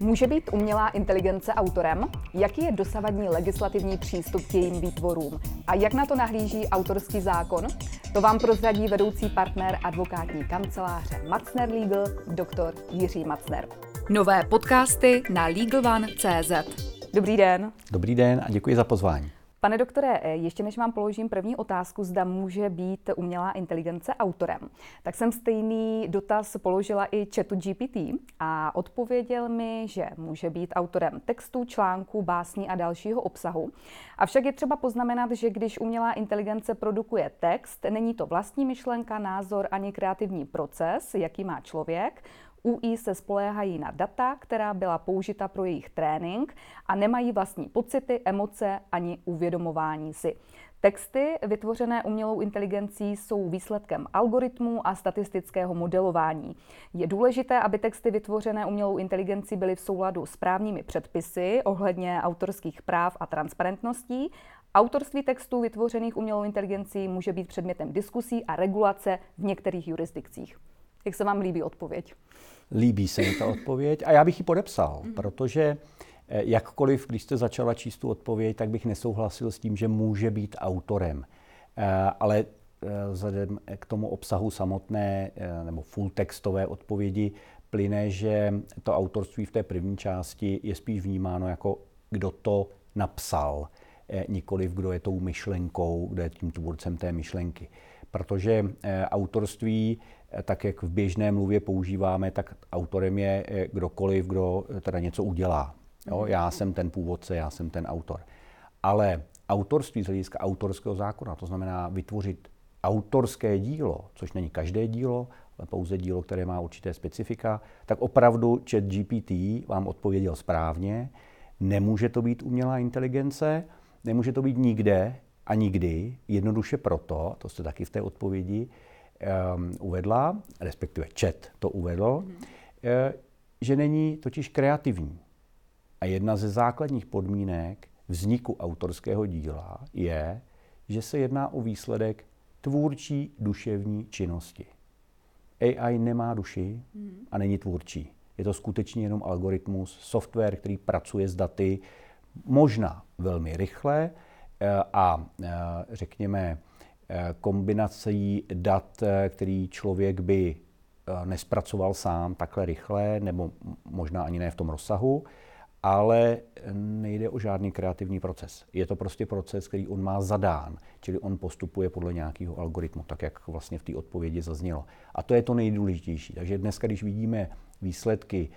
Může být umělá inteligence autorem? Jaký je dosavadní legislativní přístup k jejím výtvorům? A jak na to nahlíží autorský zákon? To vám prozradí vedoucí partner advokátní kanceláře Macner Legal, doktor Jiří Macner. Nové podcasty na LegalOne.cz Dobrý den. Dobrý den a děkuji za pozvání. Pane doktore, eh, ještě než vám položím první otázku, zda může být umělá inteligence autorem, tak jsem stejný dotaz položila i chatu GPT a odpověděl mi, že může být autorem textu, článku, básní a dalšího obsahu. Avšak je třeba poznamenat, že když umělá inteligence produkuje text, není to vlastní myšlenka, názor ani kreativní proces, jaký má člověk. UI se spoléhají na data, která byla použita pro jejich trénink a nemají vlastní pocity, emoce ani uvědomování si. Texty vytvořené umělou inteligencí jsou výsledkem algoritmů a statistického modelování. Je důležité, aby texty vytvořené umělou inteligencí byly v souladu s právními předpisy ohledně autorských práv a transparentností. Autorství textů vytvořených umělou inteligencí může být předmětem diskusí a regulace v některých jurisdikcích. Jak se vám líbí odpověď? Líbí se mi ta odpověď a já bych ji podepsal, mm. protože eh, jakkoliv, když jste začala číst tu odpověď, tak bych nesouhlasil s tím, že může být autorem. Eh, ale eh, vzhledem k tomu obsahu samotné nebo full textové odpovědi plyne, že to autorství v té první části je spíš vnímáno jako kdo to napsal, nikoliv kdo je tou myšlenkou, kdo je tím tvůrcem té myšlenky. Protože autorství Eh, tak jak v běžné mluvě používáme, tak autorem je eh, kdokoliv, kdo eh, teda něco udělá. Jo? Mhm. Já jsem ten původce, já jsem ten autor. Ale autorství z hlediska autorského zákona, to znamená vytvořit autorské dílo, což není každé dílo, ale pouze dílo, které má určité specifika, tak opravdu chat GPT vám odpověděl správně. Nemůže to být umělá inteligence, nemůže to být nikde a nikdy, jednoduše proto, to jste taky v té odpovědi, um, uvedla, respektive chat to uvedl, mm. že není totiž kreativní. A jedna ze základních podmínek vzniku autorského díla je, že se jedná o výsledek tvůrčí duševní činnosti. AI nemá duši a není tvůrčí. Je to skutečně jenom algoritmus, software, který pracuje s daty, možná velmi rychle a řekněme kombinací dat, který člověk by eh, nespracoval sám takhle rychle, nebo možná ani ne v tom rozsahu, ale nejde o žádný kreativní proces. Je to prostě proces, který on má zadán, čili on postupuje podle nějakého algoritmu, tak jak vlastně v té odpovědi zaznělo. A to je to nejdůležitější. Takže dneska, když vidíme výsledky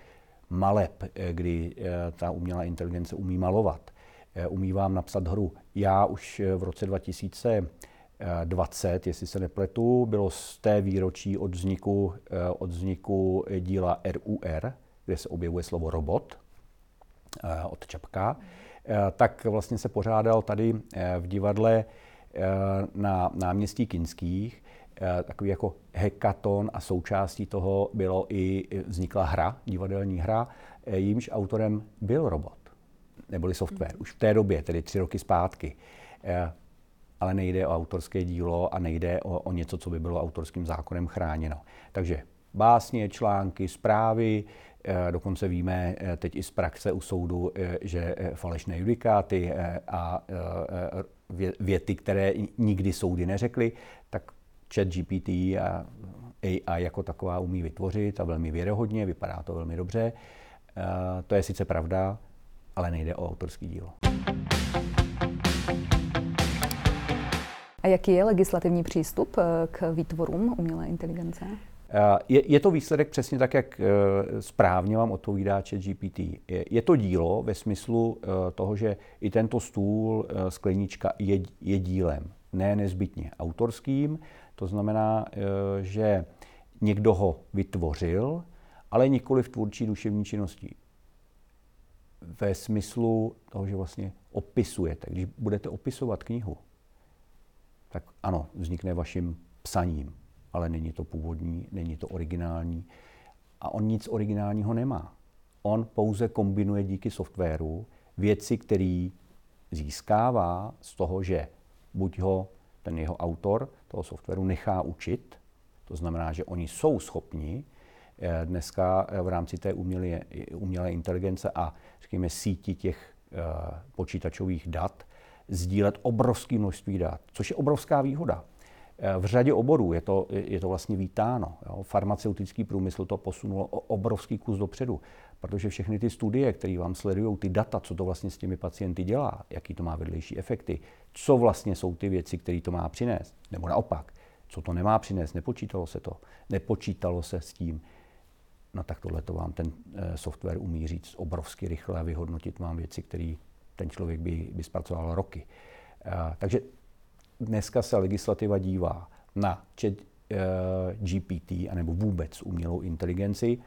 maleb, eh, kdy eh, ta umělá inteligence umí malovat, umí vám napsat hru. Já už v roce 2000 20, jestli se nepletu, bylo z té výročí od vzniku, eh, od vzniku díla RUR, kde se objevuje slovo robot eh, od Čapka, eh, tak vlastně se pořádal tady v divadle na náměstí Kinských takový jako hekaton a součástí toho bylo i vznikla hra, divadelní hra, jímž autorem byl robot, neboli software, už v té době, tedy tři roky zpátky ale nejde o autorské dílo a nejde o, o něco, co by bylo autorským zákonem chráněno. Takže básně, články, zprávy, eh, dokonce víme eh, teď i z praxe u soudu, eh, že falešné judikáty a věty, které nikdy soudy neřekly, tak chat GPT a AI jako taková umí vytvořit a velmi věrohodně, vypadá to velmi dobře. To je sice pravda, ale nejde o autorský dílo. A jaký je legislativní přístup eh, k výtvorům umělé inteligence? Eh, je, je to výsledek přesně tak, jak eh, správně vám odpovídá chat GPT. Je, je to dílo ve smyslu toho, že i tento stůl, sklenička je, je dílem, ne nezbytně autorským. To znamená, že někdo ho vytvořil, ale nikoli v tvůrčí duševní činností. Ve smyslu toho, že vlastně opisujete. Když budete opisovat knihu, tak ano, vznikne vaším psaním, ale není to původní, není to originální. A on nic originálního nemá. On pouze kombinuje díky softwaru věci, které získává z toho, že buď ho ten jeho autor toho softwaru nechá učit, to znamená, že oni jsou schopni dneska v rámci té umělé, umělé inteligence a řekněme síti těch počítačových dat sdílet obrovské množství dat, což je obrovská výhoda. V řadě oborů je to, je to vlastně vítáno. Jo. Farmaceutický průmysl to posunulo o obrovský kus dopředu, protože všechny ty studie, které vám sledují, ty data, co to vlastně s těmi pacienty dělá, jaký to má vedlejší efekty, co vlastně jsou ty věci, které to má přinést, nebo naopak, co to nemá přinést, nepočítalo se to, nepočítalo se s tím, no tak tohle to vám ten eh, software umí říct obrovsky rychle a vyhodnotit vám věci, které ten člověk by, by zpracoval roky. Eh, takže dneska se legislativa dívá na chat eh, GPT, anebo vůbec umělou inteligenci,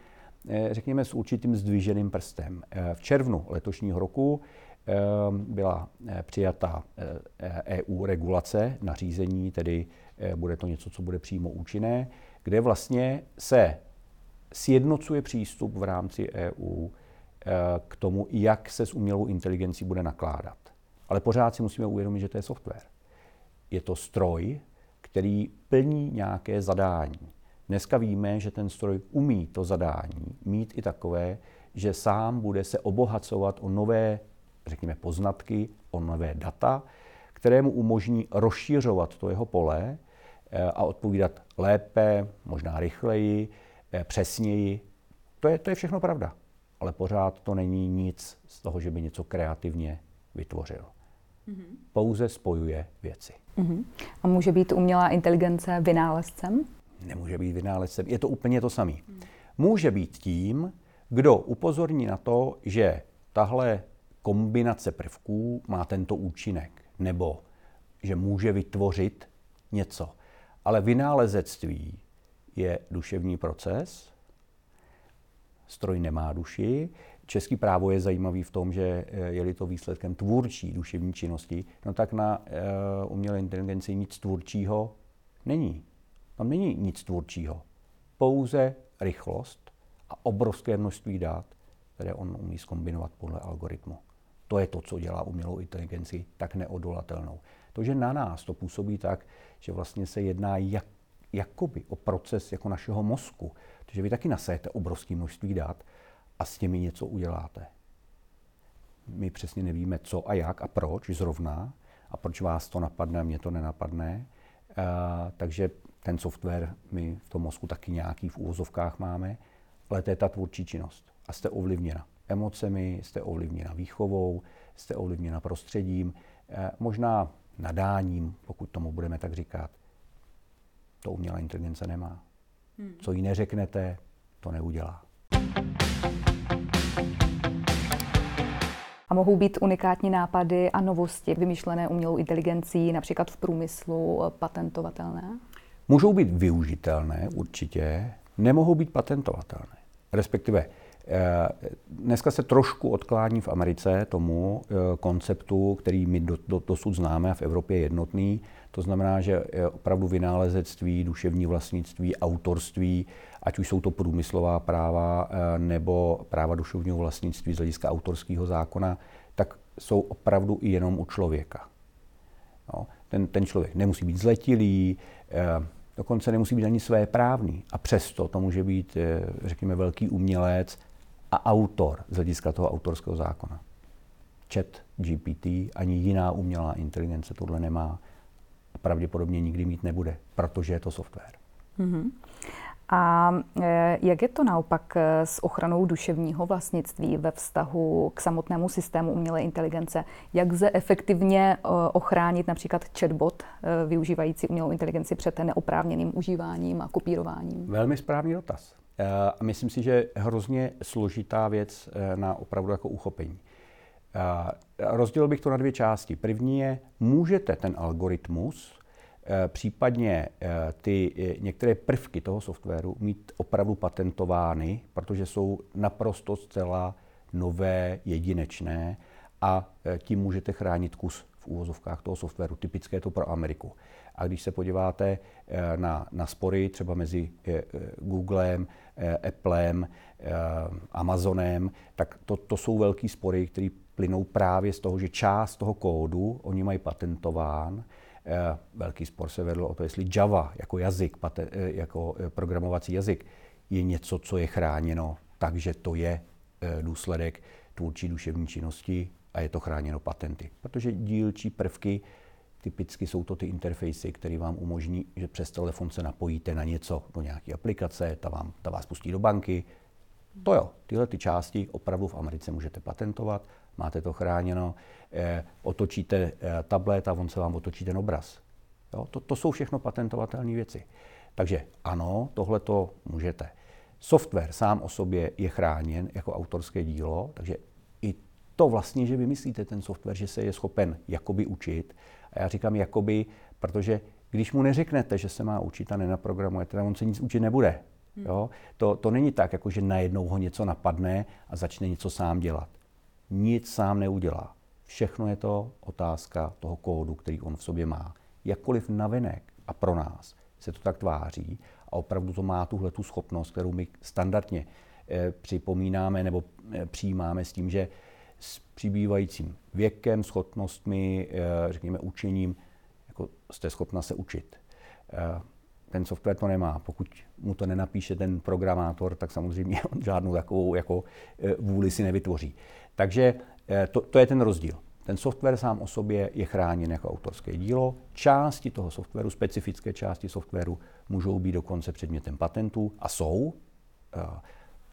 řekněme s určitým zdviženým prstem. V červnu letošního roku byla přijata EU e regulace, nařízení, tedy bude to něco, co bude přímo účinné, kde vlastně se sjednocuje přístup v rámci EU k tomu, jak se s umělou inteligencí bude nakládat. Ale pořád si musíme uvědomit, že to je software. Je to stroj, který plní nějaké zadání. Dneska víme, že ten stroj umí to zadání mít i takové, že sám bude se obohacovat o nové, řekněme, poznatky, o nové data, které mu umožní rozšiřovat to jeho pole eh, a odpovídat lépe, možná rychleji, eh, přesněji. To je, to je všechno pravda ale pořád to není nic z toho, že by něco kreativně vytvořil. Mm-hmm. Pouze spojuje věci. Mm-hmm. A může být umělá inteligence vynálezcem? Nemůže být vynálezcem. Je to úplně to samé. Mm. Může být tím, kdo upozorní na to, že tahle kombinace prvků má tento účinek, nebo že může vytvořit něco. Ale vynálezectví je duševní proces, stroj nemá duši. Český právo je zajímavý v tom, že eh, je-li to výsledkem tvůrčí duševní činnosti, no tak na uh, umělé inteligenci nic tvůrčího není. Tam není nic tvůrčího. Pouze rychlost a obrovské množství dát, které on umí skombinovat podle algoritmu. To je to, co dělá umělou inteligenci tak neodolatelnou. To, že na nás to působí tak, že vlastně se jedná jak, jakoby o proces jako našeho mozku, že vy taky nasajete obrovské množství dat a s těmi něco uděláte. My přesně nevíme, co a jak a proč zrovna a proč vás to napadne a mě to nenapadne. Uh, takže ten software my v tom mozku taky nějaký v úvozovkách máme, ale to je ta tvůrčí činnost. A jste ovlivněna emocemi, jste ovlivněna výchovou, jste ovlivněna prostředím, uh, možná nadáním, pokud tomu budeme tak říkat. To umělá inteligence nemá. Hmm. Co jí neřeknete, to neudělá. A mohou být unikátní nápady a novosti vymyšlené umělou inteligencí, například v průmyslu, patentovatelné? Můžou být využitelné určitě, nemohou být patentovatelné. Respektive eh, Dneska se trošku odklání v Americe tomu eh, konceptu, který my do, do, dosud známe a v Evropě je jednotný, to znamená, že opravdu vynálezectví, duševní vlastnictví, autorství, ať už jsou to průmyslová práva eh, nebo práva duševního vlastnictví z hlediska autorského zákona, tak jsou opravdu i jenom u člověka. No, ten, ten člověk nemusí být zletilý, eh, dokonce nemusí být ani své právný. A přesto to může být, eh, řekněme, velký umělec a autor z hlediska toho autorského zákona. Chat GPT ani jiná umělá inteligence tohle nemá pravděpodobně nikdy mít nebude, protože je to software. Mm-hmm. A e, jak je to naopak e, s ochranou duševního vlastnictví ve vztahu k samotnému systému umělé inteligence? Jak lze efektivně e, ochránit například chatbot využívající umělou inteligenci před neoprávněným užíváním a kopírováním? Velmi správný dotaz. A myslím si, že hrozně složitá věc na opravdu jako uchopení. Rozdělil bych to na dvě části. První je, můžete ten algoritmus, eh, případně eh, ty eh, některé prvky toho softwaru mít opravdu patentovány, protože jsou naprosto zcela nové, jedinečné a tím můžete chránit kus úvozovkách toho softwaru. Typické to pro Ameriku. A když se podíváte na, na spory třeba mezi Googlem, Applem, Amazonem, tak to, to jsou velký spory, které plynou právě z toho, že část toho kódu oni mají patentován. Velký spor se vedl o to, jestli Java jako jazyk, jako programovací jazyk, je něco, co je chráněno, takže to je eh, důsledek tvůrčí duševní činnosti a je to chráněno patenty. Protože dílčí prvky, typicky jsou to ty interfejsy, které vám umožní, že přes telefon se napojíte na něco, do nějaké aplikace, ta, vám, ta vás pustí do banky. To jo, tyhle ty části opravdu v Americe můžete patentovat, máte to chráněno, eh, otočíte eh, tablet a on se vám otočí ten obraz. Jo, to, to jsou všechno patentovatelné věci. Takže ano, tohle to můžete. Software sám o sobě je chráněn jako autorské dílo, takže to vlastně, že vymyslíte ten software, že se je schopen jakoby učit. A já říkám jakoby, protože když mu neřeknete, že se má učit a nenaprogramujete, on se nic učit nebude. Hmm. Jo? To, to není tak, jako že najednou ho něco napadne a začne něco sám dělat. Nic sám neudělá. Všechno je to otázka toho kódu, který on v sobě má. Jakkoliv navenek a pro nás se to tak tváří a opravdu to má tuhle tu schopnost, kterou my standardně eh, připomínáme nebo eh, přijímáme s tím, že s přibývajícím věkem, schopnostmi, eh, řekněme učením, jako jste schopna se učit. Eh, ten software to nemá. Pokud mu to nenapíše ten programátor, tak samozřejmě on žádnou takovou jako eh, vůli si nevytvoří. Takže to, to je ten rozdíl. Ten software sám o sobě je chráněn jako autorské dílo. Části toho softwaru, specifické části softwaru, můžou být dokonce předmětem patentů a jsou.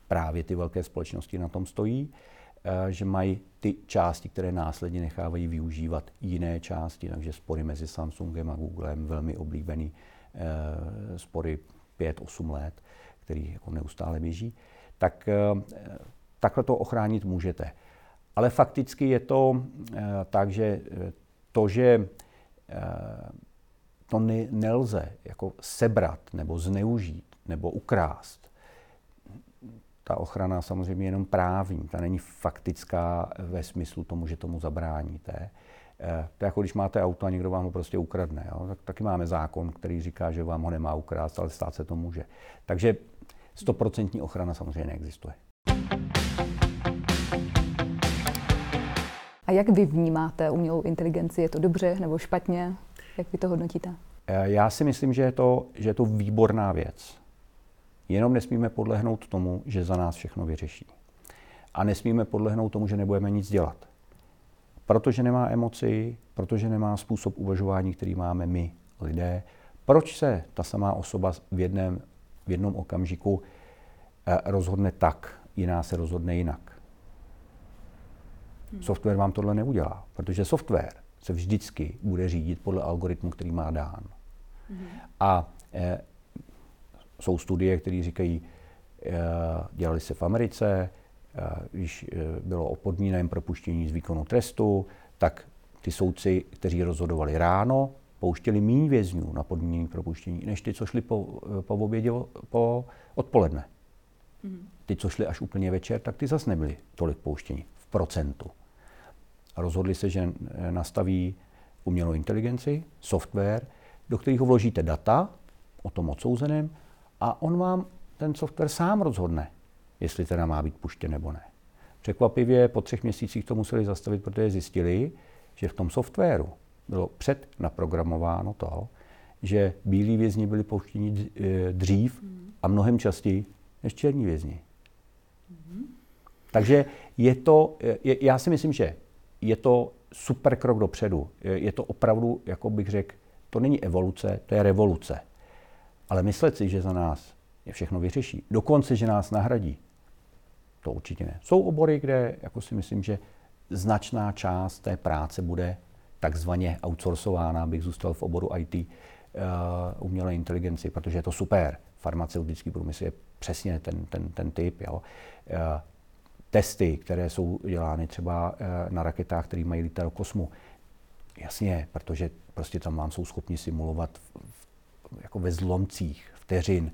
Právě ty velké společnosti na tom stojí. Eh, že mají ty části, které následně nechávají využívat jiné části, takže spory mezi Samsungem a Googlem, velmi oblíbený eh, spory 5-8 let, který jako neustále běží, tak eh, takhle to ochránit můžete. Ale fakticky je to tak, že to, že to nelze jako sebrat nebo zneužít nebo ukrást, ta ochrana samozřejmě jenom právní, ta není faktická ve smyslu tomu, že tomu zabráníte. Eh, to je jako když máte auto a někdo vám ho prostě ukradne. Jo? Tak, taky máme zákon, který říká, že vám ho nemá ukrást, ale stát se to může. Takže stoprocentní ochrana samozřejmě neexistuje. A jak vy vnímáte umělou inteligenci? Je to dobře nebo špatně? Jak vy to hodnotíte? Eh, já si myslím, že je to, že je to výborná věc. Jenom nesmíme podlehnout tomu, že za nás všechno vyřeší. A nesmíme podlehnout tomu, že nebudeme nic dělat. Protože nemá emoci, protože nemá způsob uvažování, který máme my, lidé. Proč se ta samá osoba v, jednom, v jednom okamžiku eh, rozhodne tak, jiná se rozhodne jinak? Hmm. Software vám tohle neudělá, protože software se vždycky bude řídit podle algoritmu, který má dán. Hmm. A eh, jsou studie, které říkají, eh, dělali se v Americe, eh, když eh, bylo o podmíném propuštění z výkonu trestu, tak ty soudci, kteří rozhodovali ráno, pouštěli méně vězňů na podmínění propuštění, než ty, co šli po, po obědě po odpoledne. Mm. Ty, co šli až úplně večer, tak ty zase nebyli tolik pouštění v procentu. A rozhodli se, že nastaví umělou inteligenci, software, do kterého vložíte data o tom odsouzeném a on vám ten software sám rozhodne, jestli teda má být puštěn nebo ne. Překvapivě po třech měsících to museli zastavit, protože zjistili, že v tom softwaru bylo před naprogramováno to, že bílí vězni byli pouštěni e, dřív a mnohem častěji než černí vězni. Takže je to, je, já si myslím, že je to super krok dopředu. Je to opravdu, jako bych řekl, to není evoluce, to je revoluce. Ale myslet si, že za nás je všechno vyřeší, dokonce, že nás nahradí, to určitě ne. Jsou obory, kde jako si myslím, že značná část té práce bude takzvaně outsourcována, abych zůstal v oboru IT, uh, eh, umělé inteligenci, protože je to super. Farmaceutický průmysl je přesně ten, ten, ten typ. Jo. Uh, testy, které jsou dělány třeba uh, na raketách, které mají lítat do kosmu, jasně, protože prostě tam vám jsou schopni simulovat jako ve zlomcích vteřin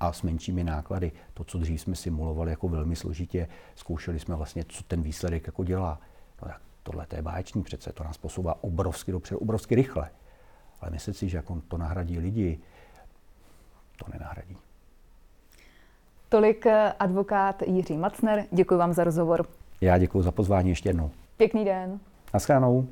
a s menšími náklady. To, co dřív jsme simulovali jako velmi složitě, zkoušeli jsme vlastně, co ten výsledek jako dělá. No tak tohle je báječný přece, to nás posouvá obrovsky dopředu, obrovsky rychle. Ale myslet si, že jako to nahradí lidi, to nenahradí. Tolik eh, advokát Jiří Macner. Děkuji vám za rozhovor. Já děkuji za pozvání ještě jednou. Pěkný den. Naschledanou.